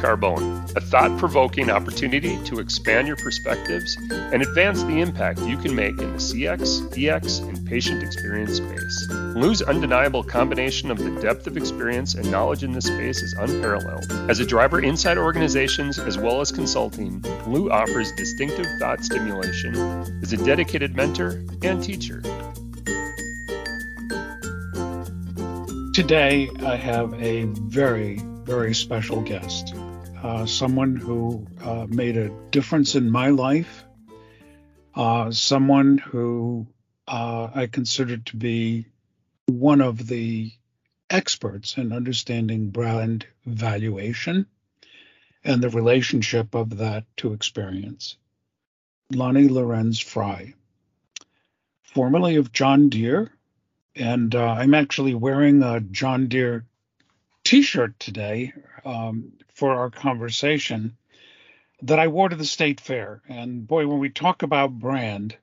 Carbone, a thought provoking opportunity to expand your perspectives and advance the impact you can make in the CX, EX, and patient experience space. Lou's undeniable combination of the depth of experience and knowledge in this space is unparalleled. As a driver inside organizations as well as consulting, Lou offers distinctive thought stimulation, is a dedicated mentor and teacher. Today, I have a very very special guest, uh, someone who uh, made a difference in my life, uh, someone who uh, I consider to be one of the experts in understanding brand valuation and the relationship of that to experience. Lonnie Lorenz Fry, formerly of John Deere, and uh, I'm actually wearing a John Deere T-shirt today um, for our conversation that I wore to the state fair. And boy, when we talk about brand,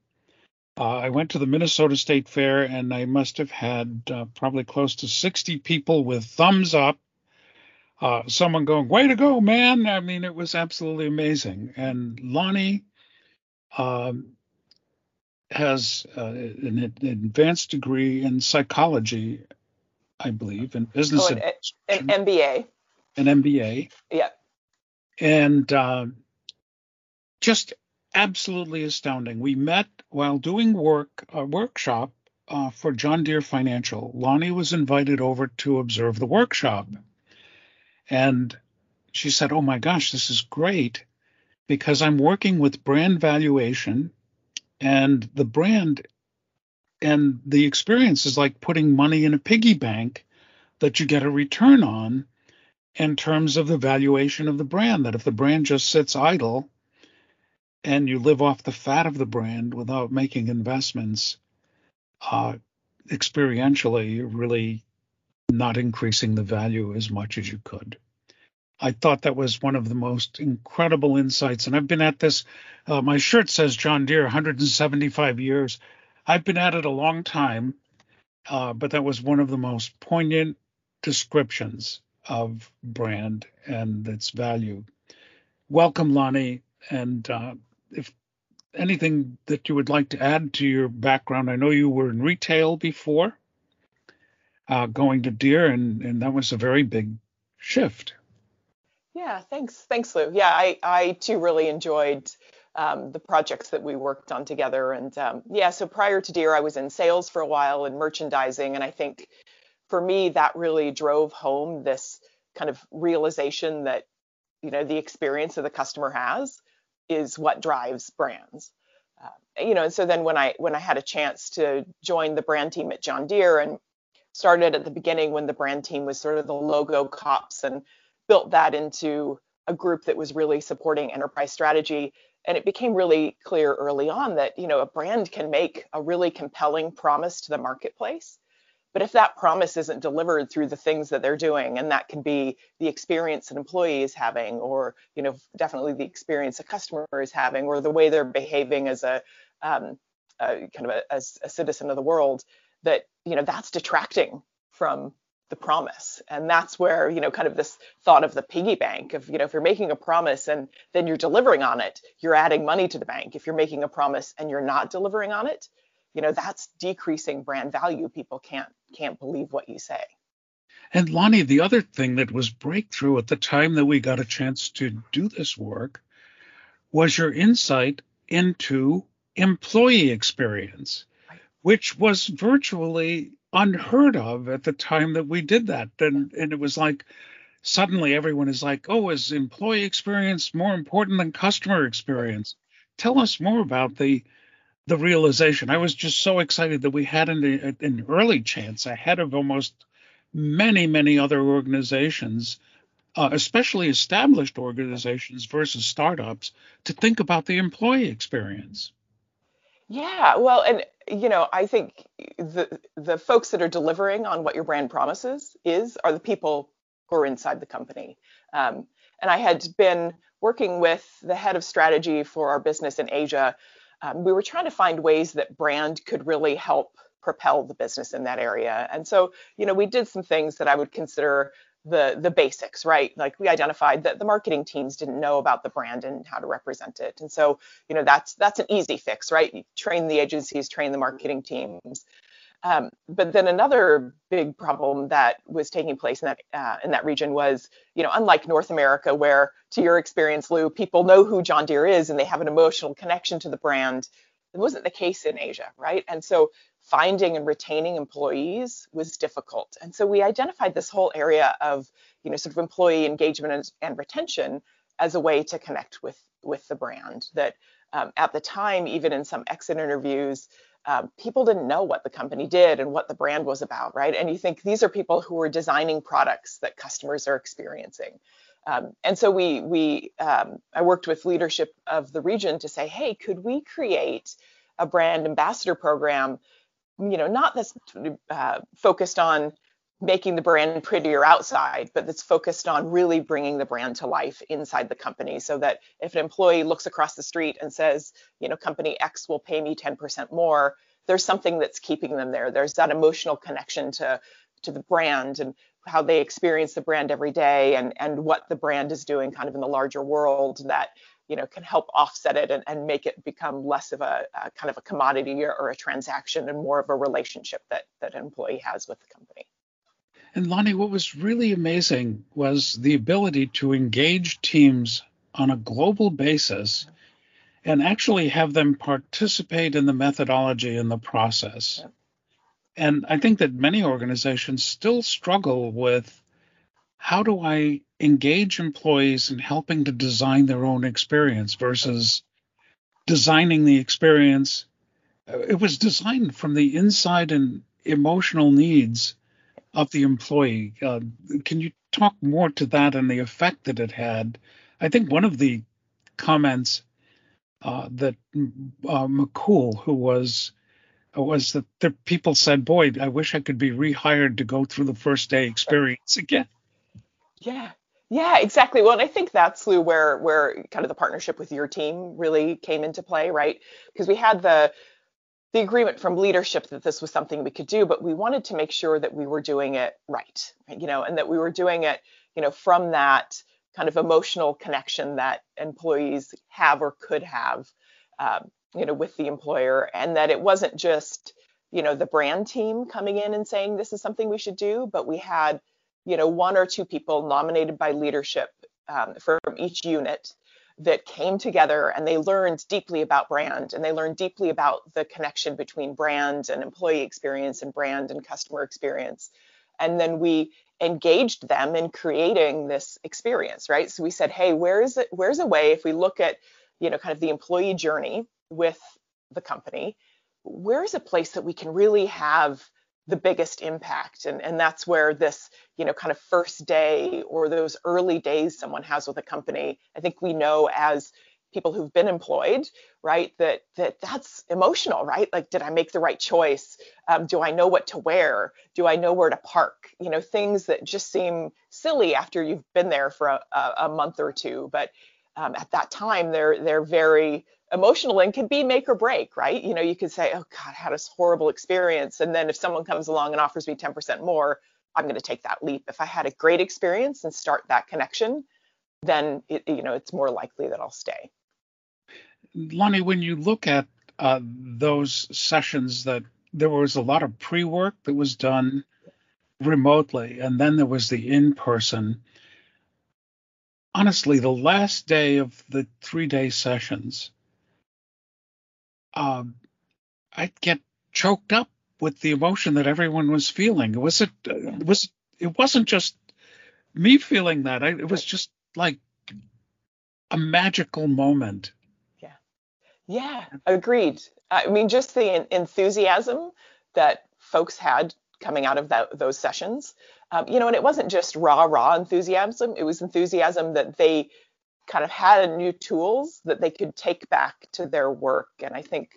uh, I went to the Minnesota State Fair and I must have had uh, probably close to 60 people with thumbs up. Uh, someone going, "Way to go, man!" I mean, it was absolutely amazing. And Lonnie um, has uh, an, an advanced degree in psychology I believe, in business oh, an, an MBA. An MBA. Yeah. And uh, just absolutely astounding. We met while doing work a workshop uh, for John Deere Financial. Lonnie was invited over to observe the workshop, and she said, "Oh my gosh, this is great." Because I'm working with brand valuation, and the brand and the experience is like putting money in a piggy bank that you get a return on in terms of the valuation of the brand. That if the brand just sits idle and you live off the fat of the brand without making investments, uh, experientially, you're really not increasing the value as much as you could. I thought that was one of the most incredible insights. And I've been at this, uh, my shirt says John Deere, 175 years. I've been at it a long time, uh, but that was one of the most poignant descriptions of brand and its value. Welcome, Lonnie. And uh, if anything that you would like to add to your background, I know you were in retail before, uh, going to Deere, and, and that was a very big shift. Yeah, thanks, thanks, Lou. Yeah, I, I too really enjoyed um, the projects that we worked on together. And um, yeah, so prior to Deere, I was in sales for a while and merchandising. And I think for me, that really drove home this kind of realization that, you know, the experience that the customer has is what drives brands. Uh, you know, and so then when I when I had a chance to join the brand team at John Deere and started at the beginning when the brand team was sort of the logo cops and built that into a group that was really supporting enterprise strategy and it became really clear early on that you know a brand can make a really compelling promise to the marketplace but if that promise isn't delivered through the things that they're doing and that can be the experience an employee is having or you know definitely the experience a customer is having or the way they're behaving as a, um, a kind of a, as a citizen of the world that you know that's detracting from the promise. And that's where you know kind of this thought of the piggy bank of you know if you're making a promise and then you're delivering on it you're adding money to the bank. If you're making a promise and you're not delivering on it you know that's decreasing brand value people can't can't believe what you say and lonnie the other thing that was breakthrough at the time that we got a chance to do this work was your insight into employee experience which was virtually unheard of at the time that we did that. And, and it was like suddenly everyone is like, oh, is employee experience more important than customer experience? Tell us more about the the realization. I was just so excited that we had an, an early chance ahead of almost many, many other organizations, uh, especially established organizations versus startups, to think about the employee experience. Yeah, well, and you know, I think the the folks that are delivering on what your brand promises is are the people who are inside the company. Um, and I had been working with the head of strategy for our business in Asia. Um, we were trying to find ways that brand could really help propel the business in that area. And so, you know, we did some things that I would consider the the basics, right? Like we identified that the marketing teams didn't know about the brand and how to represent it. And so, you know, that's that's an easy fix, right? You train the agencies, train the marketing teams. Um, but then another big problem that was taking place in that uh, in that region was, you know, unlike North America, where to your experience, Lou, people know who John Deere is and they have an emotional connection to the brand. It wasn't the case in Asia, right? And so finding and retaining employees was difficult. And so we identified this whole area of, you know, sort of employee engagement and, and retention as a way to connect with with the brand. That um, at the time, even in some exit interviews, um, people didn't know what the company did and what the brand was about, right? And you think these are people who are designing products that customers are experiencing. Um, and so we we um, I worked with leadership of the region to say, hey, could we create a brand ambassador program you know, not that's uh, focused on making the brand prettier outside, but that's focused on really bringing the brand to life inside the company so that if an employee looks across the street and says, you know, company X will pay me 10% more, there's something that's keeping them there. There's that emotional connection to to the brand and how they experience the brand every day and and what the brand is doing kind of in the larger world that you know can help offset it and, and make it become less of a, a kind of a commodity or, or, a transaction and more of a relationship that that an employee has with the company and lonnie what was really amazing was the ability to engage teams on a global basis and actually have them participate in the methodology and the process and i think that many organizations still struggle with how do I engage employees in helping to design their own experience versus designing the experience? Uh, it was designed from the inside and emotional needs of the employee. Uh, can you talk more to that and the effect that it had? I think one of the comments uh, that uh, McCool, who was was that the people said, "Boy, I wish I could be rehired to go through the first day experience again." Yeah. Yeah, exactly. Well, and I think that's Lou where where kind of the partnership with your team really came into play, right? Because we had the the agreement from leadership that this was something we could do, but we wanted to make sure that we were doing it right, you know, and that we were doing it, you know, from that kind of emotional connection that employees have or could have, um, you know, with the employer, and that it wasn't just, you know, the brand team coming in and saying this is something we should do, but we had you know, one or two people nominated by leadership um, from each unit that came together and they learned deeply about brand and they learned deeply about the connection between brand and employee experience and brand and customer experience. And then we engaged them in creating this experience, right? So we said, hey, where is it? Where's a way if we look at, you know, kind of the employee journey with the company, where's a place that we can really have the biggest impact. And and that's where this you know kind of first day or those early days someone has with a company i think we know as people who've been employed right that that that's emotional right? Like did i make the right choice? Um, do i know what to wear? Do i know where to park? You know things that just seem silly after you've been there for a, a month or two but um, at that time they're they're very emotional and can be make or break, right? You know, you could say, oh God, I had this horrible experience. And then if someone comes along and offers me 10% more, I'm going to take that leap. If I had a great experience and start that connection, then it, you know, it's more likely that I'll stay. Lonnie, when you look at uh, those sessions that there was a lot of pre-work that was done remotely, and then there was the in-person. Honestly, the last day of the three-day sessions, um, I'd get choked up with the emotion that everyone was feeling. Was it was it wasn't just me feeling that. I, it was just like a magical moment. Yeah, yeah, agreed. I mean, just the enthusiasm that folks had coming out of that, those sessions. Um, you know, and it wasn't just raw, raw enthusiasm. It was enthusiasm that they kind of had new tools that they could take back to their work. And I think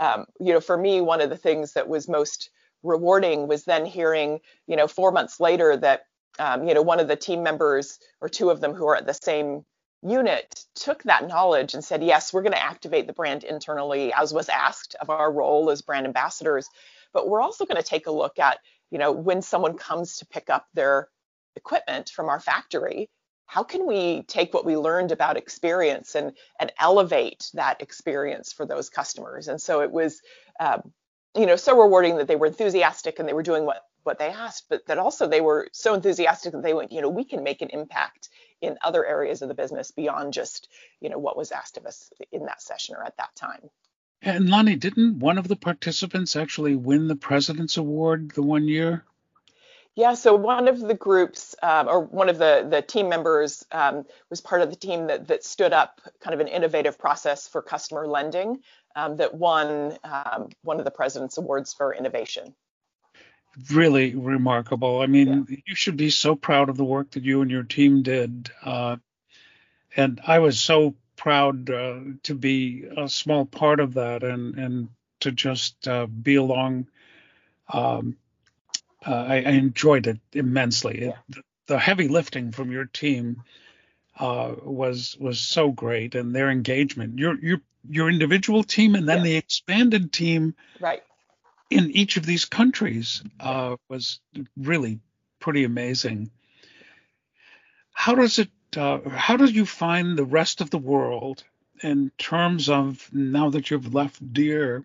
um, you know, for me, one of the things that was most rewarding was then hearing, you know, four months later that, um, you know, one of the team members or two of them who are at the same unit took that knowledge and said, yes, we're going to activate the brand internally as was asked of our role as brand ambassadors. But we're also going to take a look at, you know, when someone comes to pick up their equipment from our factory, how can we take what we learned about experience and, and elevate that experience for those customers? And so it was, um, you know, so rewarding that they were enthusiastic and they were doing what what they asked, but that also they were so enthusiastic that they went, you know, we can make an impact in other areas of the business beyond just, you know, what was asked of us in that session or at that time. And Lonnie, didn't one of the participants actually win the President's Award the one year? Yeah, so one of the groups, um, or one of the the team members, um, was part of the team that that stood up kind of an innovative process for customer lending um, that won um, one of the President's Awards for innovation really remarkable. I mean, yeah. you should be so proud of the work that you and your team did. Uh, and I was so proud uh, to be a small part of that and and to just uh, be along. Um, uh, I, I, enjoyed it immensely. Yeah. It, the heavy lifting from your team uh, was was so great, and their engagement. Your your your individual team, and then yeah. the expanded team. Right in each of these countries uh, was really pretty amazing. How does it? Uh, how do you find the rest of the world in terms of now that you've left Deere?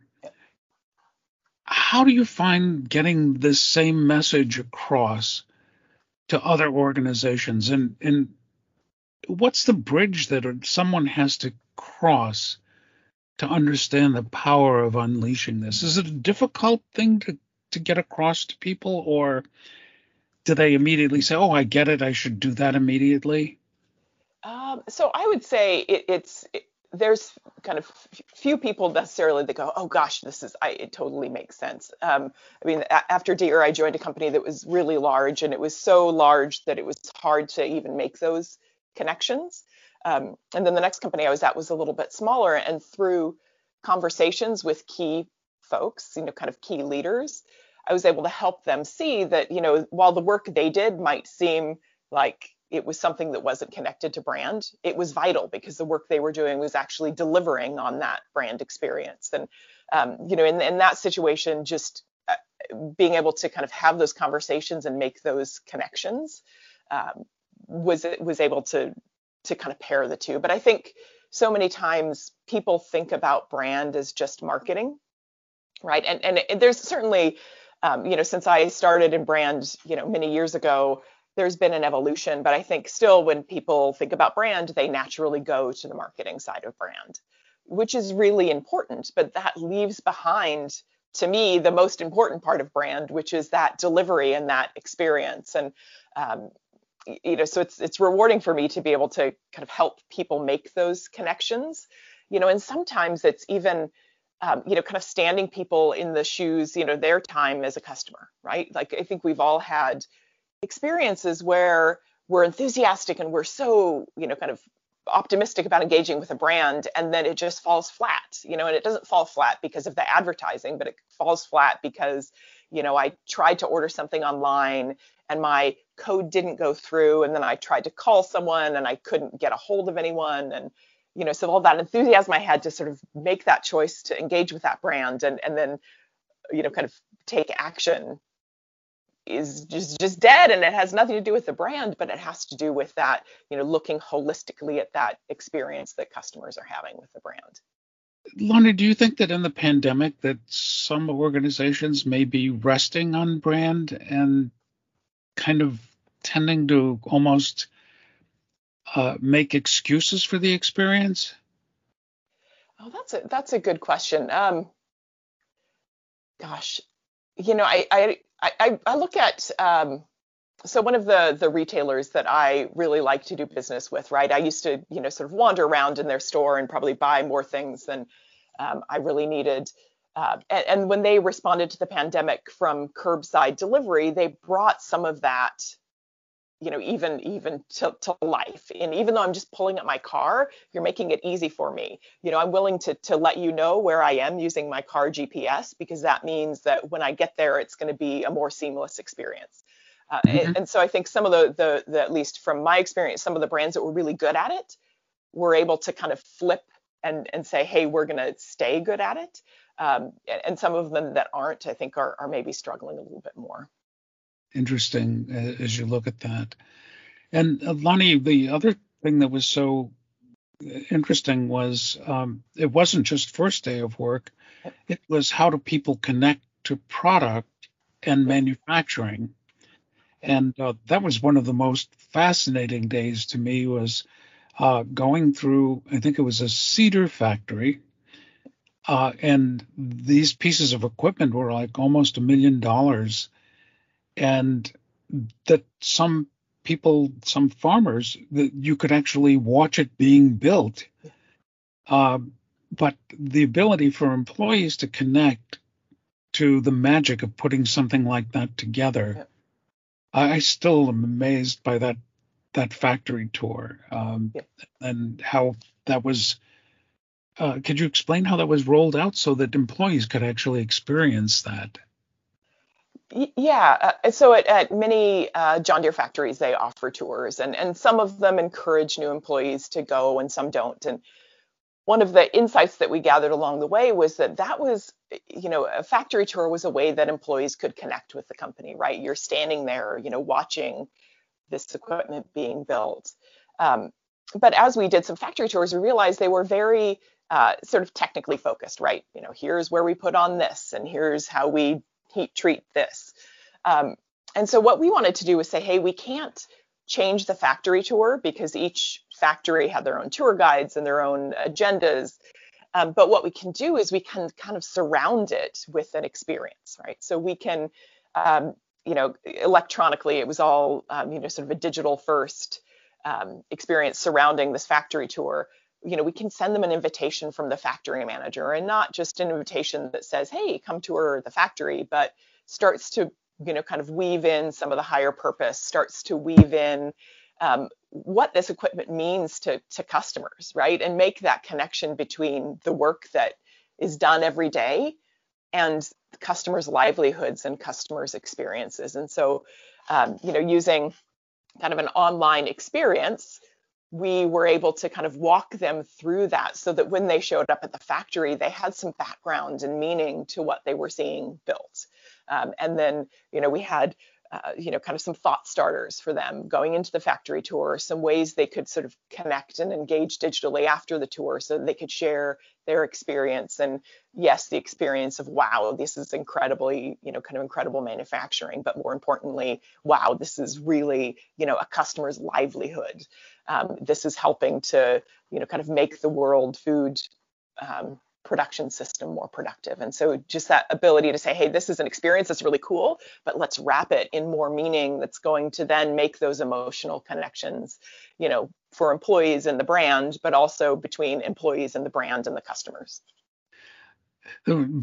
How do you find getting this same message across to other organizations? And and what's the bridge that someone has to cross to understand the power of unleashing this? Is it a difficult thing to, to get across to people, or do they immediately say, "Oh, I get it. I should do that immediately"? Um, so I would say it, it's it, there's kind of few people necessarily that go, "Oh gosh, this is I, it totally makes sense." Um, I mean, a- after Deere, I joined a company that was really large, and it was so large that it was hard to even make those connections. Um, and then the next company I was at was a little bit smaller, and through conversations with key folks, you know, kind of key leaders, I was able to help them see that, you know, while the work they did might seem like it was something that wasn't connected to brand, it was vital because the work they were doing was actually delivering on that brand experience. And, um, you know, in, in that situation, just uh, being able to kind of have those conversations and make those connections um, was was able to to kind of pair the two. But I think so many times people think about brand as just marketing, right? And and, and there's certainly, um, you know, since I started in brand, you know, many years ago, there's been an evolution. But I think still, when people think about brand, they naturally go to the marketing side of brand, which is really important. But that leaves behind to me the most important part of brand which is that delivery and that experience and um, you know so it's it's rewarding for me to be able to kind of help people make those connections you know and sometimes it's even um, you know kind of standing people in the shoes you know their time as a customer right? Like i think we've all had experiences where we're enthusiastic and we're so you know kind of optimistic about engaging with a brand and then it just falls flat you know and it doesn't fall flat because of the advertising but it falls flat because you know i tried to order something online and my code didn't go through and then I tried to call someone and I couldn't get a hold of anyone and you know so all that enthusiasm I had to sort of make that choice to engage with that brand and and then you know kind of take action is just just dead. And it has nothing to do with the brand but it has to do with that you know looking holistically at that experience that customers are having with the brand. Lonnie, do you think that in the pandemic that some organizations may be resting on brand and kind of tending to almost uh, make excuses for the experience? Oh, that's a that's a good question. Um, gosh, you know, I I I, I look at um, so one of the the retailers that I really like to do business with, right? I used to you know sort of wander around in their store and probably buy more things than um, I really needed. Uh, and, and, when they responded to the pandemic from curbside delivery, they brought some of that you know even even to, to life. And even though i'm just pulling up my car you're making it easy for me. You know i'm willing to to let you know where i am using my car gps because that means that when i get there it's going to be a more seamless experience. Uh, mm-hmm. and, and, so i think some of the, the the at least from my experience some of the brands that were really good at it were able to kind of flip and and say hey we're going to stay good at it. Um, and some of them that aren't i think are, are maybe struggling a little bit more interesting uh, as you look at that. And uh, Lonnie, the other thing that was so interesting was um, it wasn't just first day of work; it was how do people connect to product and manufacturing. And uh, that was one of the most fascinating days to me was uh, going through. I think it was a cedar factory. Uh, and these pieces of equipment were like almost a million dollars and that some people, some farmers, that you could actually watch it being built. Uh, but the ability for employees to connect to the magic of putting something like that together, yeah. I still am amazed by that that factory tour um, yeah. and how that was. Uh, could you explain how that was rolled out so that employees could actually experience that? Yeah, uh, so at, at many uh, John Deere factories, they offer tours, and, and some of them encourage new employees to go, and some don't. And one of the insights that we gathered along the way was that that was, you know, a factory tour was a way that employees could connect with the company, right? You're standing there, you know, watching this equipment being built. Um, but as we did some factory tours, we realized they were very uh, sort of technically focused, right? You know, here's where we put on this, and here's how we treat this. Um, and so what we wanted to do was say, hey, we can't change the factory tour because each factory had their own tour guides and their own agendas. Um, but what we can do is we can kind of surround it with an experience, right? So we can, um, you know, electronically, it was all, um, you know, sort of a digital first um, experience surrounding this factory tour you know, we can send them an invitation from the factory manager and not just an invitation that says, hey, come tour the factory, but starts to, you know, kind of weave in some of the higher purpose, starts to weave in um, what this equipment means to, to customers, right? And make that connection between the work that is done every day and customers' livelihoods and customers' experiences. And so, um, you know, using kind of an online experience we were able to kind of walk them through that so that when they showed up at the factory, they had some background and meaning to what they were seeing built. Um, and then, you know, we had uh, you know, kind of some thought starters for them going into the factory tour, some ways they could sort of connect and engage digitally after the tour so they could share their experience. And yes, the experience of, wow, this is incredibly, you know, kind of incredible manufacturing, but more importantly, wow, this is really, you know, a customer's livelihood. Um, this is helping to, you know, kind of make the world food um, production system more productive. And so just that ability to say, hey, this is an experience that's really cool, but let's wrap it in more meaning that's going to then make those emotional connections, you know, for employees and the brand, but also between employees and the brand and the customers.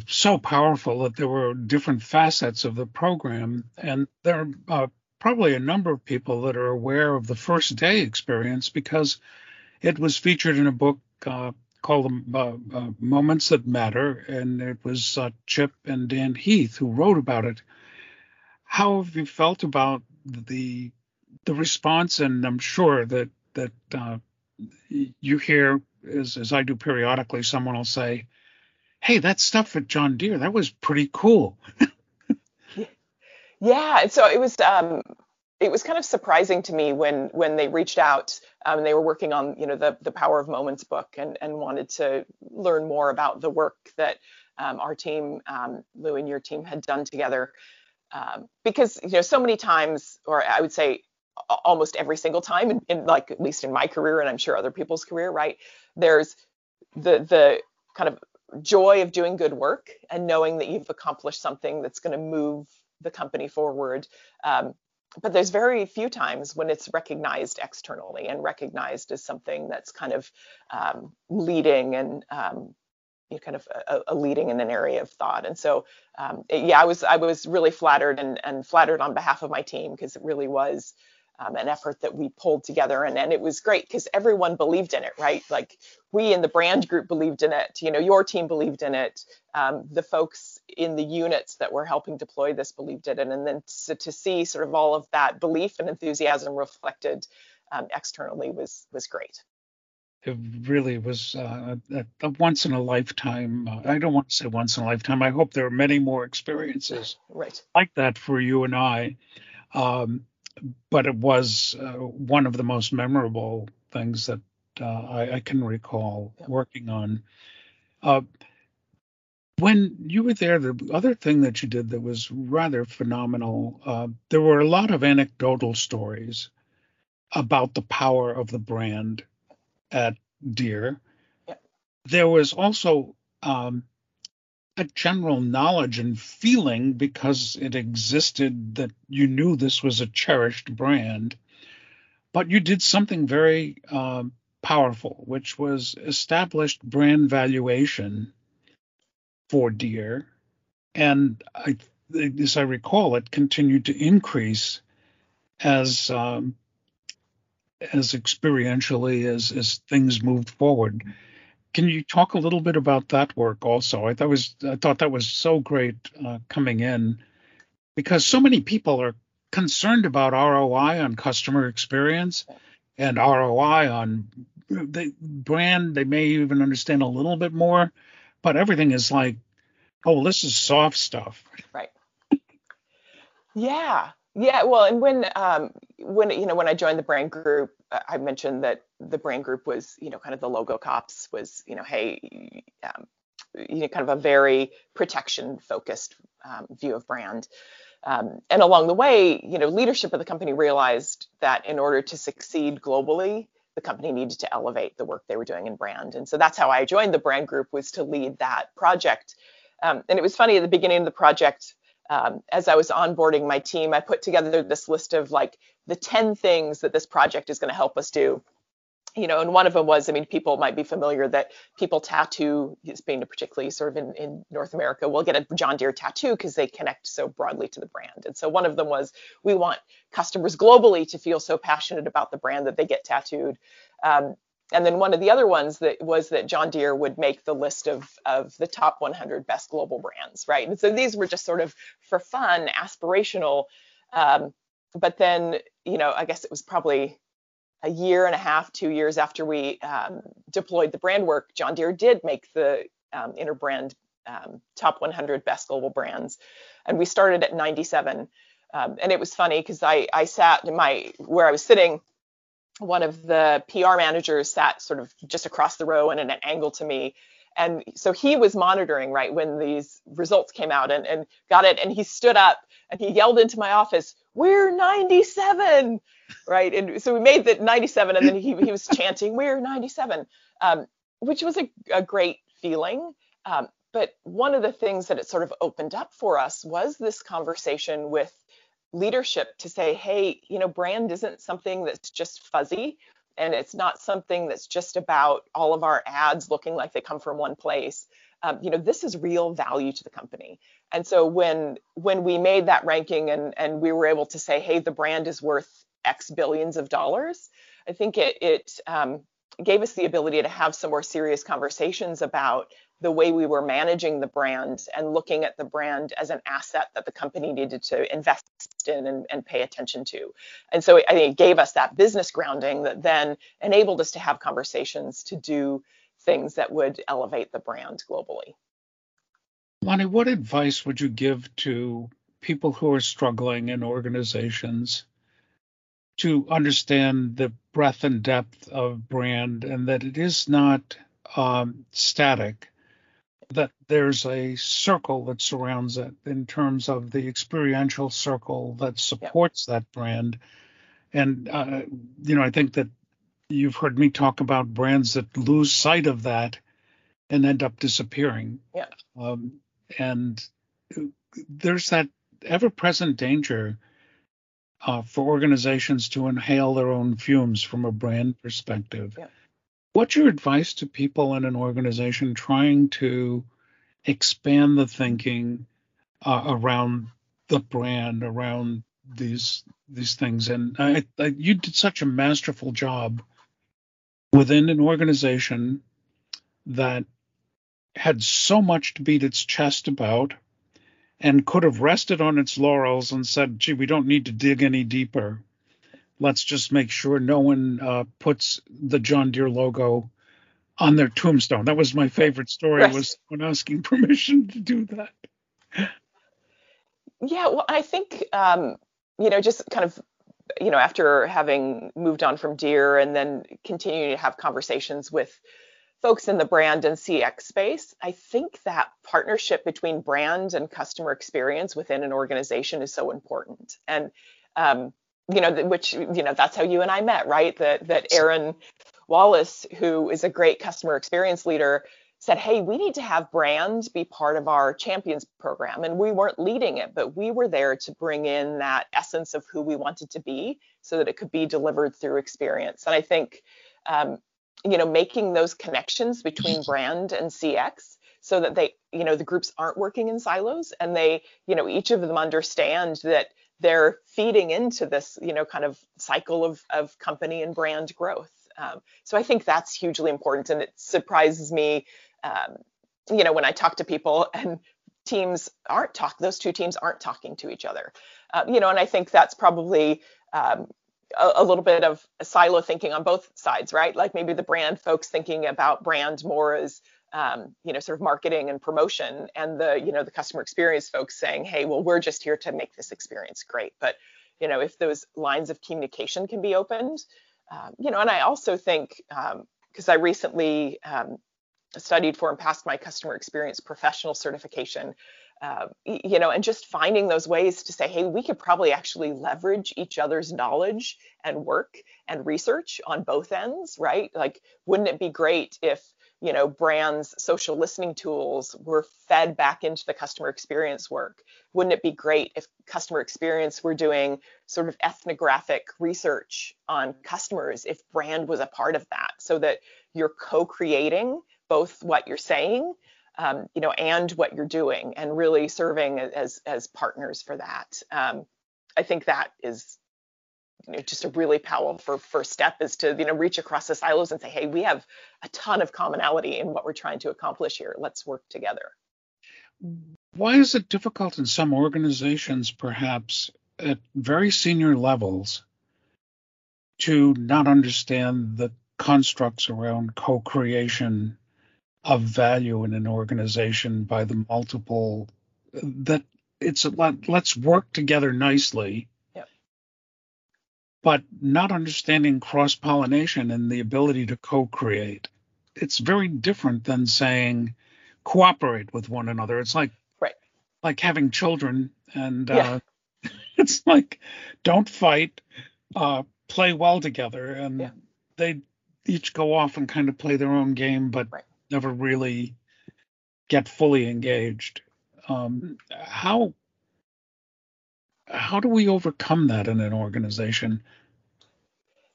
So powerful that there were different facets of the program, and there are uh, probably a number of people that are aware of the first day experience because it was featured in a book uh, call them uh, uh, Moments That Matter, and it was uh, Chip and Dan Heath who wrote about it. How have you felt about the the response? And I'm sure that that uh, you hear, as, as I do periodically, someone will say, "Hey, that stuff at John Deere, that was pretty cool." yeah, so it was. Um, it was kind of surprising to me when when they reached out um, they were working on you know the the power of moments book and and wanted to learn more about the work that um, our team um, lou and your team had done together. Um, because you know so many times or i would say almost every single time in, in, like at least in my career and i'm sure other people's career right there's the the kind of joy of doing good work and knowing that you've accomplished something that's going to move the company forward. Um, but there's very few times when it's recognized externally and recognized as something that's kind of um, leading and um, you know, kind of a, a, leading in an area of thought. And so, um, it, yeah, I was I was really flattered and, and flattered on behalf of my team because it really was um, an effort that we pulled together. And, and it was great because everyone believed in it right? Like we in the brand group believed in it. You know your team believed in it. Um, the folks in the units that were helping deploy this believed it and then to, to see sort of all of that belief and enthusiasm reflected um, externally was was great it really was uh, a, a, once in a lifetime. Uh, I don't want to say once in a lifetime. I hope there are many more experiences right. like that for you and I. Um, but it was uh, one of the most memorable things that uh, I, I, can recall yeah. working on. Uh, when you were there, the other thing that you did that was rather phenomenal, uh, there were a lot of anecdotal stories about the power of the brand at Deere. There was also um, a general knowledge and feeling because it existed that you knew this was a cherished brand, but you did something very um, powerful, which was established brand valuation for Deere, and I, as I recall, it continued to increase as um, as experientially as as things moved forward. Can you talk a little bit about that work also? I thought was I thought that was so great uh, coming in because so many people are concerned about ROI on customer experience and ROI on the brand. They may even understand a little bit more, but everything is like, oh, this is soft stuff. Right. Yeah. Yeah, well, and when um, when you know when I joined the brand group, I mentioned that the brand group was you know kind of the logo cops was you know hey um, you know kind of a very protection focused um, view of brand. Um, and along the way, you know, leadership of the company realized that in order to succeed globally, the company needed to elevate the work they were doing in brand. And so that's how I joined the brand group was to lead that project. Um, and it was funny at the beginning of the project um, as I was onboarding my team, I put together this list of like the 10 things that this project is going to help us do. You know, and one of them was, I mean, people might be familiar that people tattoo, being particularly sort of in, in North America, will get a John Deere tattoo because they connect so broadly to the brand. And so one of them was, we want customers globally to feel so passionate about the brand that they get tattooed. Um, and then one of the other ones that was that John Deere would make the list of of the top 100 best global brands, right? And so these were just sort of for fun, aspirational. Um, but then, you know, I guess it was probably a year and a half, two years after we um, deployed the brand work, John Deere did make the um, Interbrand um, top 100 best global brands, and we started at 97. Um, and it was funny because I I sat in my where I was sitting one of the PR managers sat sort of just across the row and at an angle to me. And so he was monitoring, right, when these results came out and, and got it. And he stood up and he yelled into my office, We're 97, right? And so we made the 97 and then he, he was chanting, We're 97, um, which was a, a great feeling. Um, but one of the things that it sort of opened up for us was this conversation with leadership to say, hey, you know, brand isn't something that's just fuzzy and it's not something that's just about all of our ads looking like they come from one place. Um, you know, this is real value to the company. And so when when we made that ranking and and we were able to say, hey, the brand is worth X billions of dollars, I think it it um, gave us the ability to have some more serious conversations about the way we were managing the brand and looking at the brand as an asset that the company needed to invest in and, and, pay attention to. And so I think it gave us that business grounding that then enabled us to have conversations to do things that would elevate the brand globally. Lonnie, what advice would you give to people who are struggling in organizations to understand the breadth and depth of brand and that it is not um, static? That there's a circle that surrounds it in terms of the experiential circle that supports that brand. And, uh, you know, I think that you've heard me talk about brands that lose sight of that and end up disappearing. Yeah. Um, and there's that ever present danger uh, for organizations to inhale their own fumes from a brand perspective. Yeah. What's your advice to people in an organization trying to expand the thinking uh, around the brand, around these these things, and I, I, you did such a masterful job within an organization that had so much to beat its chest about and could have rested on its laurels and said, gee, we don't need to dig any deeper. Let's just make sure no one uh, puts the John Deere logo on their tombstone. That was my favorite story right. was when asking permission to do that. Yeah, well, I think um, you know, just kind of you know, after having moved on from Deere and then continuing to have conversations with folks in the brand and CX space, I think that partnership between brand and customer experience within an organization is so important. And um, you know, which you know, that's how you and I met, right? That that Aaron Wallace, who is a great customer experience leader, said, Hey, we need to have brand be part of our champions program. And we weren't leading it, but we were there to bring in that essence of who we wanted to be so that it could be delivered through experience. And I think, um, you know, making those connections between brand and CX so that they, you know, the groups aren't working in silos and they, you know, each of them understand that they're feeding into this, you know, kind of cycle of, of company and brand growth. Um, so I think that's hugely important, and it surprises me, um, you know, when I talk to people and teams aren't talk, those two teams aren't talking to each other, uh, you know, and I think that's probably um, a, a, little bit of silo thinking on both sides, right? Like maybe the brand folks thinking about brand more as um, you know, sort of marketing and promotion, and the, you know, the customer experience folks saying, hey, well, we're just here to make this experience great. But, you know, if those lines of communication can be opened, um, you know, and I also think because um, I recently um, studied for and passed my customer experience professional certification, uh, you know, and just finding those ways to say, hey, we could probably actually leverage each other's knowledge and work and research on both ends, right? Like, wouldn't it be great if you know, brands' social listening tools were fed back into the customer experience work. Wouldn't it be great if customer experience were doing sort of ethnographic research on customers, if brand was a part of that, so that you're co-creating both what you're saying, um, you know, and what you're doing, and really serving as as partners for that. Um, I think that is you know, just a really powerful first step is to you know reach across the silos and say, hey, we have a ton of commonality in what we're trying to accomplish here. Let's work together. Why is it difficult in some organizations, perhaps at very senior levels, to not understand the constructs around co-creation of value in an organization by the multiple that it's a lot, let's work together nicely but not understanding cross pollination and the ability to co create. It's very different than saying cooperate with one another. It's like right. like having children and yeah. uh, it's like don't fight, uh, play well together, and yeah. they each go off and kind of play their own game, but right. never really get fully engaged. Um, how how do we overcome that in an organization?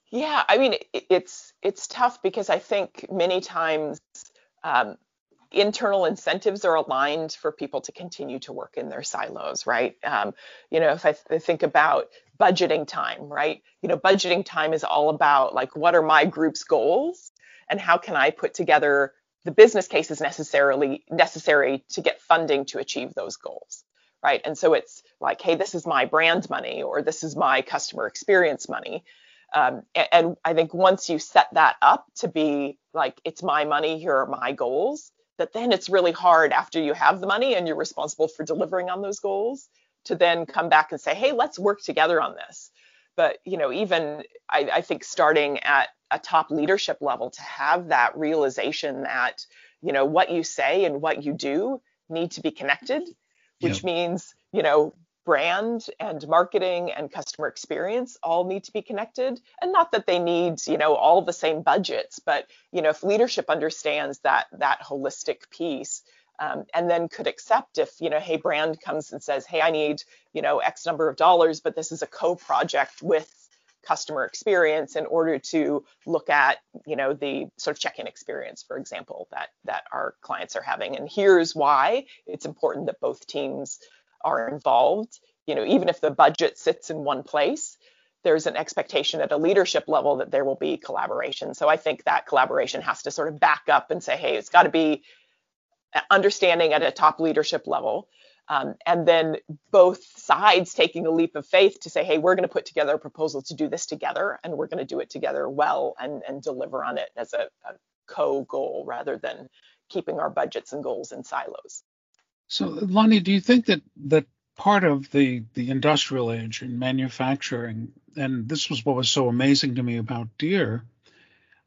Yeah, I mean, it's it's tough because I think many times um, internal incentives are aligned for people to continue to work in their silos, right? Um, you know, if I th- think about budgeting time, right? You know, budgeting time is all about like what are my group's goals and how can I put together the business cases necessarily necessary to get funding to achieve those goals right? And so it's like, hey, this is my brand money or this is my customer experience money. Um, and, and I think once you set that up to be like, it's my money, here are my goals, that then it's really hard after you have the money and you're responsible for delivering on those goals to then come back and say, hey, let's work together on this. But you know, even I, I think starting at a top leadership level to have that realization that you know what you say and what you do need to be connected which yep. means, you know, brand and marketing and customer experience all need to be connected and not that they need you know all the same budgets but you know if leadership understands that that holistic piece um, and then could accept if you know hey brand comes and says hey i need you know x number of dollars but this is a co-project with customer experience in order to look at you know the sort of check-in experience for example that that our clients are having and here's why it's important that both teams are involved you know even if the budget sits in one place there's an expectation at a leadership level that there will be collaboration. So I think that collaboration has to sort of back up and say, hey, it's got to be uh, understanding at a top leadership level. Um, and then both sides taking a leap of faith to say, hey, we're going to put together a proposal to do this together, and we're going to do it together well and, and deliver on it as a, a co goal rather than keeping our budgets and goals in silos. So, Lonnie, do you think that that part of the the industrial age in manufacturing, and this was what was so amazing to me about Deere,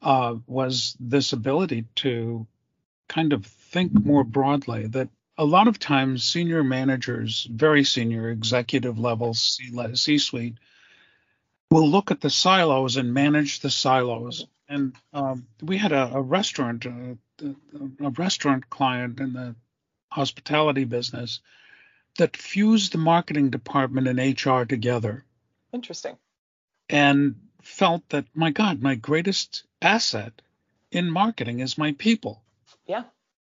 uh, was this ability to kind of think more broadly. That a lot of times senior managers, very senior executive levels, C suite, will look at the silos and manage the silos. And um, we had a, a restaurant, a, uh, a, restaurant client in the hospitality business that fused the marketing department and HR together. Interesting. And felt that, my God, my greatest asset in marketing is my people. Yeah.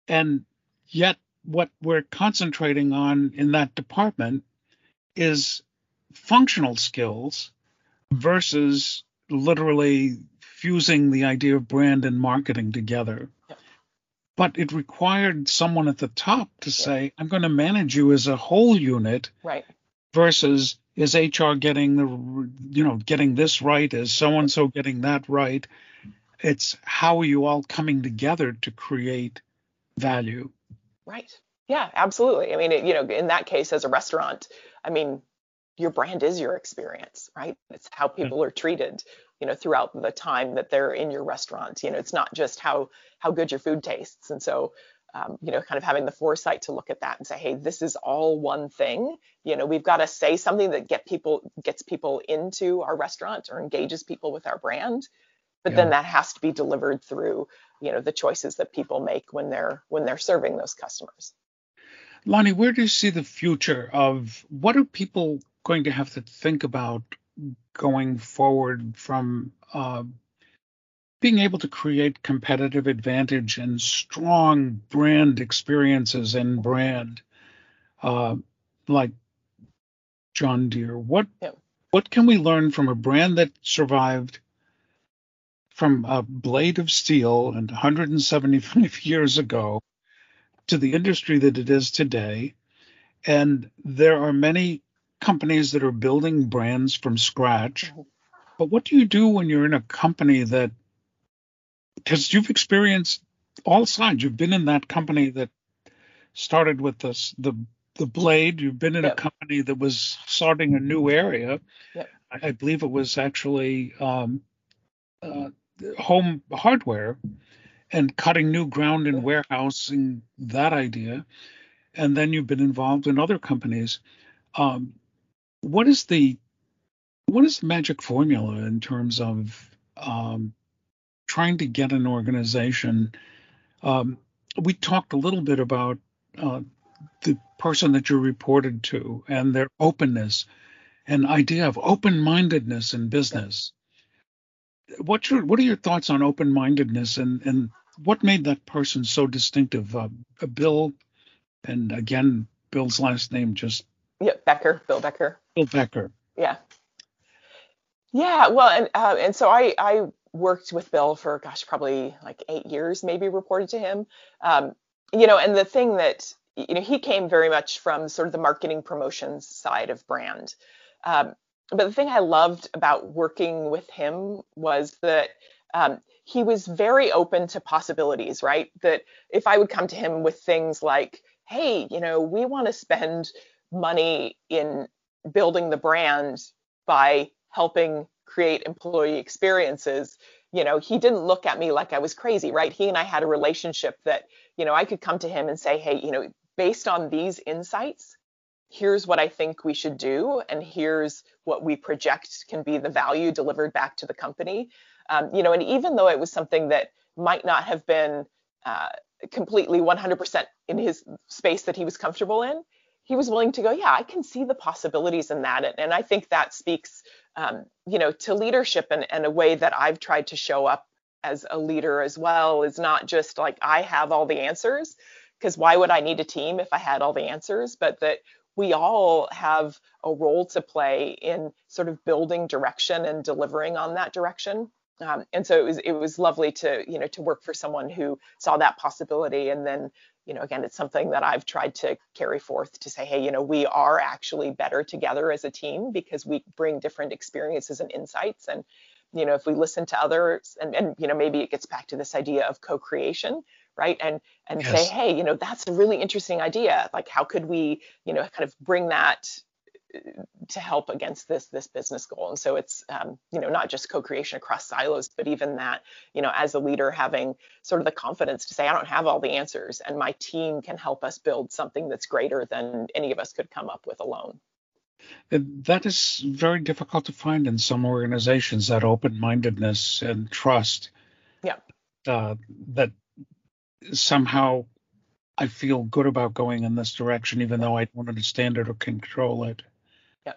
And yet, what we're concentrating on in that department is functional skills versus literally fusing the idea of brand and marketing together. But it required someone at the top to say, I'm going to manage you as a whole unit. Right. Versus is HR getting the you know getting this right? Is so and so getting that right? It's how are you all coming together to create value? Right. Yeah, absolutely. I mean, it, you know, in that case, as a restaurant, I mean, your brand is your experience, right? It's how people are treated, you know, throughout the time that they're in your restaurant. You know, it's not just how how good your food tastes. And so, um, you know, kind of having the foresight to look at that and say, hey, this is all one thing. You know, we've got to say something that get people gets people into our restaurant or engages people with our brand. But yeah. then that has to be delivered through you know the choices that people make when they're when they're serving those customers. Lonnie, where do you see the future of what are people going to have to think about going forward from uh, being able to create competitive advantage and strong brand experiences and brand uh, like John Deere? What yep. what can we learn from a brand that survived from a blade of steel and 175 years ago to the industry that it is today. And there are many companies that are building brands from scratch. Mm-hmm. But what do you do when you're in a company that, because you've experienced all sides, you've been in that company that started with this, the the blade. You've been in yep. a company that was starting a new area. Yep. I, I, believe it was actually um, home hardware and cutting new ground in warehousing that idea. And then you've been involved in other companies. Um, what is the what is the magic formula in terms of um, trying to get an organization? Um, we talked a little bit about uh, the person that you reported to and their openness and idea of open-mindedness in business what's your what are your thoughts on open mindedness and and what made that person so distinctive? Uh, Bill, and again, Bill's last name just yeah Becker, Bill Becker. Bill Becker. Yeah. Yeah, well, and uh, and so I I worked with Bill for gosh probably like eight years, maybe reported to him. Um, you know, and the thing that you know he came very much from sort of the marketing promotions side of brand. Um, but the thing I loved about working with him was that um, he was very open to possibilities, right? That if I would come to him with things like, hey, you know, we want to spend money in building the brand by helping create employee experiences, you know, he didn't look at me like I was crazy, right? He and I had a relationship that, you know, I could come to him and say, hey, you know, based on these insights, here's what I think we should do, and here's what we project can be the value delivered back to the company. Um, you know, and even though it was something that might not have been uh, completely 100% in his space that he was comfortable in, he was willing to go, yeah, I can see the possibilities in that, and, and I think that speaks, um, you know, to leadership and, and a way that I've tried to show up as a leader as well is not just like I have all the answers, because why would I need a team if I had all the answers, but that we all have a role to play in sort of building direction and delivering on that direction. Um, and so it was it was lovely to you know to work for someone who saw that possibility and then you know again it's something that I've tried to carry forth to say hey you know we are actually better together as a team because we bring different experiences and insights and you know if we listen to others and, and you know maybe it gets back to this idea of co-creation right? And and yes. say hey you know that's a really interesting idea. Like how could we you know kind of bring that to help against this this business goal? And so it's um, you know not just co-creation across silos but even that you know as a leader having sort of the confidence to say i don't have all the answers and my team can help us build something that's greater than any of us could come up with alone. That is very difficult to find in some organizations that open-mindedness and trust. Yeah. Uh, that somehow I feel good about going in this direction, even though I don't understand it or control it. Yeah.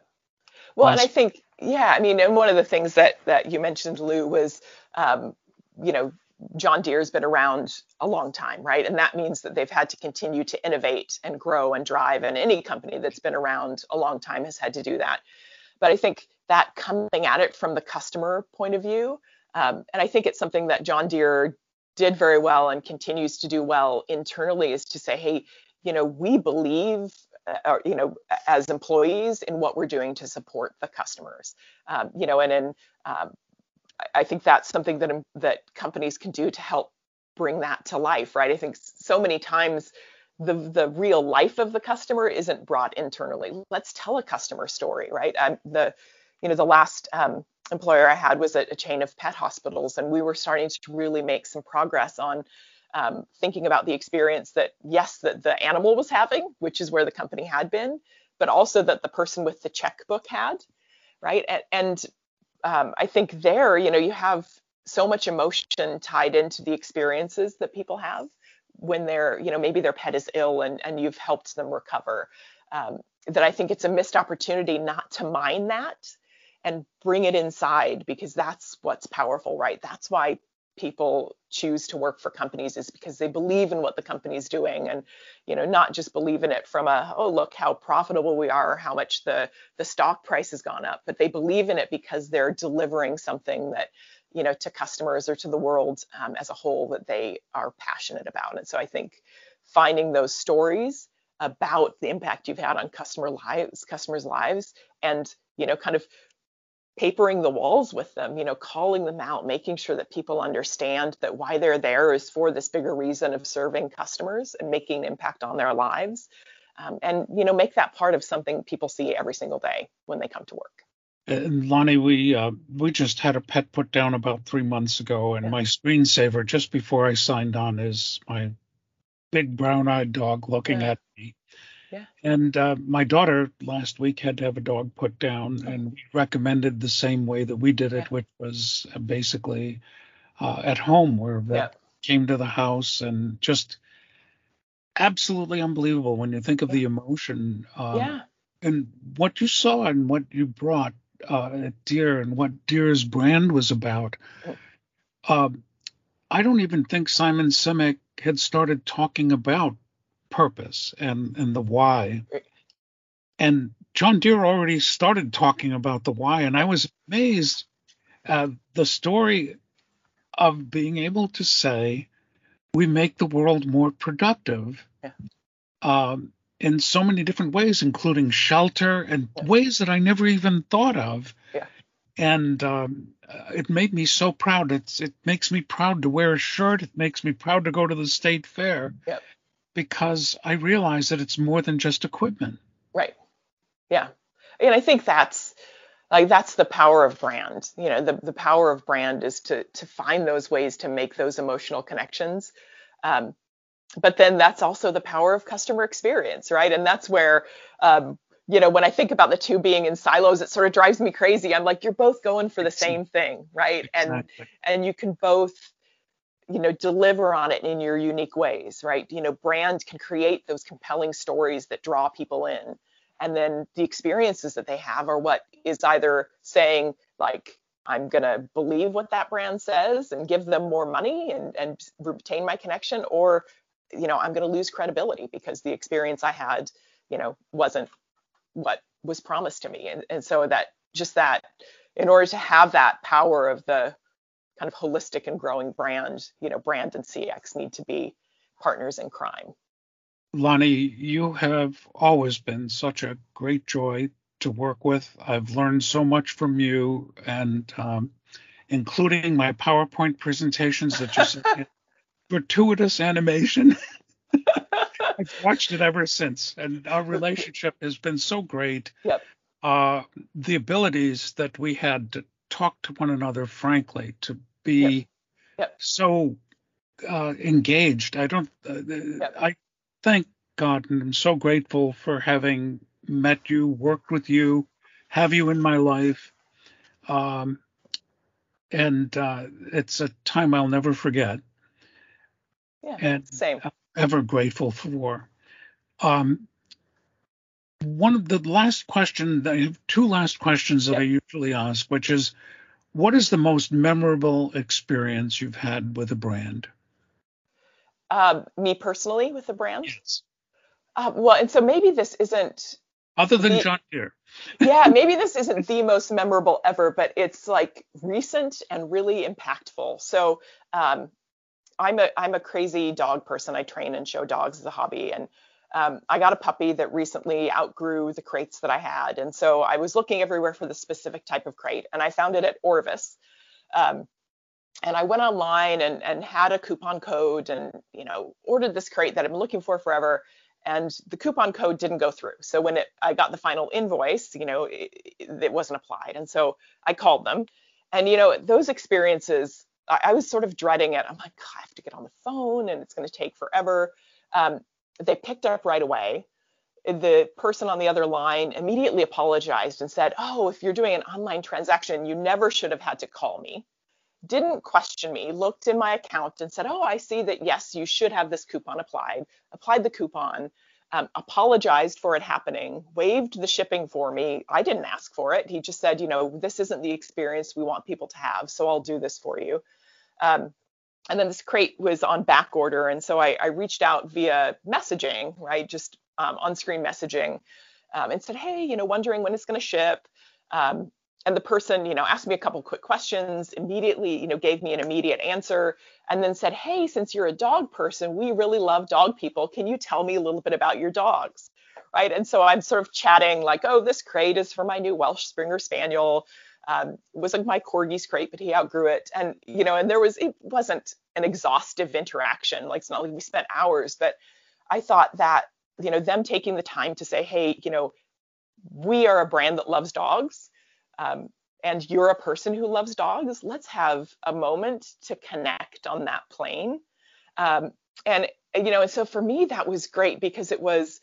Well, and I think, yeah, I mean, and one of the things that that you mentioned, Lou, was, um, you know, John Deere's been around a long time, right? And that means that they've had to continue to innovate and grow and drive. And any company that's been around a long time has had to do that. But I think that coming at it from the customer point of view, um, and I think it's something that John Deere did very well and continues to do well internally, is to say, hey, you know, we believe uh, you know, as employees in what we're doing to support the customers. Um, you know, and then um, I think that's something that um, that companies can do to help bring that to life, right? I think so many times the the real life of the customer isn't brought internally. Let's tell a customer story, right? Um, the you know the last um, employer I had was a, a chain of pet hospitals, and we were starting to really make some progress on um, thinking about the experience that yes that the animal was having which is where the company had been but also that the person with the checkbook had right? And, and um, i think there you know you have so much emotion tied into the experiences that people have when they're you know maybe their pet is ill and and you've helped them recover um, that i think it's a missed opportunity not to mine that and bring it inside because that's what's powerful right? That's why people choose to work for companies is because they believe in what the company is doing and you know not just believe in it from a oh look how profitable we are or how much the the stock price has gone up but they believe in it because they're delivering something that you know to customers or to the world um, as a whole that they are passionate about. And so i think finding those stories about the impact you've had on customer lives customers lives and you know kind of papering the walls with them, you know, calling them out, making sure that people understand that why they're there is for this bigger reason of serving customers and making an impact on their lives. Um, and, you know, make that part of something people see every single day when they come to work. And Lonnie, we uh, we just had a pet put down about three months ago, and yeah. my screensaver just before I signed on is my big brown-eyed dog looking yeah. at me yeah. And uh, my daughter last week had to have a dog put down, and we recommended the same way that we did it, yeah. which was basically uh, at home, where they yeah. came to the house and just absolutely unbelievable when you think of the emotion. Um, yeah. And what you saw and what you brought uh, at Deere and what Deere's brand was about. Oh. Um, I don't even think Simon Sinek had started talking about purpose and and the why. And John Deere already started talking about the why, and I was amazed at the story of being able to say we make the world more productive yeah. um, in so many different ways, including shelter and yeah. ways that I never even thought of. Yeah. And um, it made me so proud. It's it makes me proud to wear a shirt. It makes me proud to go to the state fair. Because I realize that it's more than just equipment. Right. Yeah. And I think that's like that's the power of brand. You know, the, the power of brand is to to find those ways to make those emotional connections. Um, but then that's also the power of customer experience, right? And that's where um, you know, when I think about the two being in silos, it sort of drives me crazy. I'm like, you're both going for the same thing, right? Exactly. And and you can both you know deliver on it in your unique ways right you know brand can create those compelling stories that draw people in and then the experiences that they have are what is either saying like i'm going to believe what that brand says and give them more money and, and retain my connection or you know i'm going to lose credibility because the experience i had you know wasn't what was promised to me. And, and so that just that, in order to have that power of the kind of holistic and growing brand, you know, brand and CX need to be partners in crime. Lonnie, you have always been such a great joy to work with. I've learned so much from you, and um, including my PowerPoint presentations that just gratuitous animation. I've watched it ever since, and our relationship has been so great. Yep. Uh, the abilities that we had to talk to one another frankly, to be yep. Yep. so uh, engaged. I don't. Uh, yep. I thank God and I'm so grateful for having met you, worked with you, have you in my life. Um, and uh, it's a time I'll never forget. Yeah, and same. Ever grateful for. Um, one of the last question, I have two last questions that yep. I usually ask, which is, what is the most memorable experience you've had with a brand? Um, me personally with a brand? Yes. Uh, well, and so maybe this isn't other than the, John Deere. yeah, maybe this isn't the most memorable ever, but it's like recent and really impactful. So um, I'm a I'm a crazy dog person. I train and show dogs as a hobby, and um, I got a puppy that recently outgrew the crates that I had, and so I was looking everywhere for the specific type of crate, and I found it at Orvis. Um, and I went online and, and had a coupon code and you know ordered this crate that I've been looking for forever and the coupon code didn't go through. So when it, I got the final invoice, you know, it, it, wasn't applied. And so I called them, and you know, those experiences, I, I was sort of dreading it. I'm like, I have to get on the phone, and it's going to take forever. Um, they picked up right away. The person on the other line immediately apologized and said, "Oh, if you're doing an online transaction, you never should have had to call me." didn't question me, looked in my account and said, Oh, I see that yes, you should have this coupon applied, applied the coupon, um, apologized for it happening, waived the shipping for me. I didn't ask for it. He just said, You know, this isn't the experience we want people to have, so I'll do this for you. Um, and then this crate was on back order. And so I, I reached out via messaging, right? Just um, on screen messaging um, and said, Hey, you know, wondering when it's going to ship. Um, and the person you know asked me a couple quick questions immediately you know gave me an immediate answer and then said hey since you're a dog person we really love dog people can you tell me a little bit about your dogs right and so i'm sort of chatting like oh this crate is for my new welsh springer spaniel um, was like my corgi's crate but he outgrew it. And you know and there was it wasn't an exhaustive interaction. Like it's not like we spent hours but i thought that you know them taking the time to say hey you know we are a brand that loves dogs um, and you're a person who loves dogs, let's have a moment to connect on that plane. Um, and you know, and so for me that was great because it was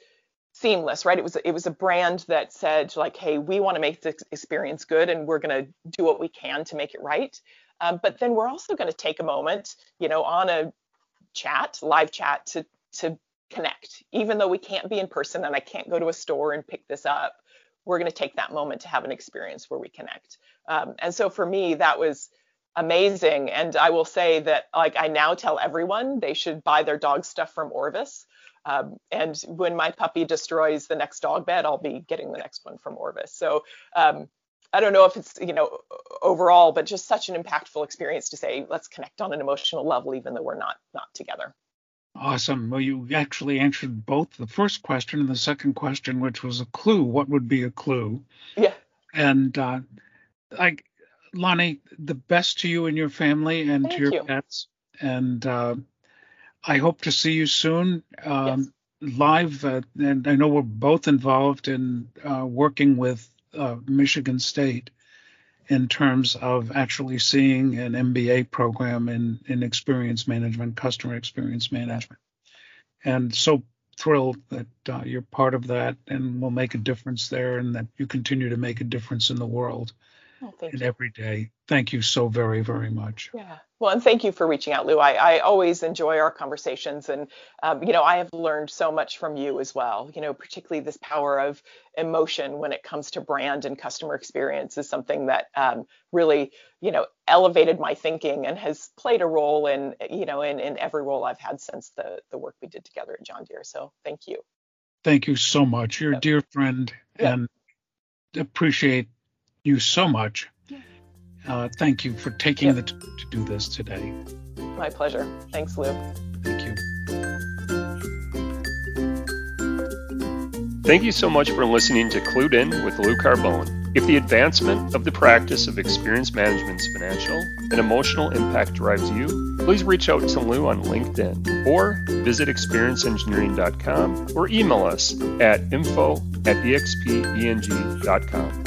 seamless, right? It was it was a brand that said like, hey, we want to make this experience good, and we're going to do what we can to make it right. Um, but then we're also going to take a moment, you know, on a chat, live chat to to connect, even though we can't be in person and I can't go to a store and pick this up we're going to take that moment to have an experience where we connect. Um, and so for me, that was amazing. And I will say that like I now tell everyone they should buy their dog stuff from Orvis. Um, and when my puppy destroys the next dog bed, I'll be getting the next one from Orvis. So um, I don't know if it's you know overall, but just such an impactful experience to say let's connect on an emotional level, even though we're not not together. Awesome. Well, you actually answered both the first question and the second question, which was a clue. What would be a clue? Yeah. And uh, I, Lonnie, the best to you and your family and Thank to your you. pets. And uh, I hope to see you soon um, yes. live. Uh, and I know we're both involved in uh, working with uh, Michigan State in terms of actually seeing an MBA program in, in experience management, customer experience management. And so thrilled that uh, you're part of that and will make a difference there and that you continue to make a difference in the world oh, and every day. Thank you so very, very much. Yeah. Well, and thank you for reaching out, Lou. I, I always enjoy our conversations, and um, you know, I have learned so much from you as well. You know, particularly this power of emotion when it comes to brand and customer experience is something that um, really, you know, elevated my thinking and has played a role in, you know, in, in every role I've had since the the work we did together at John Deere. So, thank you. Thank you so much. You're a dear friend, yeah. and appreciate you so much. Uh, thank you for taking the time to do this today. My pleasure. Thanks, Lou. Thank you. Thank you so much for listening to Clued In with Lou Carbone. If the advancement of the practice of experience management's financial and emotional impact drives you, please reach out to Lou on LinkedIn or visit experienceengineering.com or email us at info at expeng.com.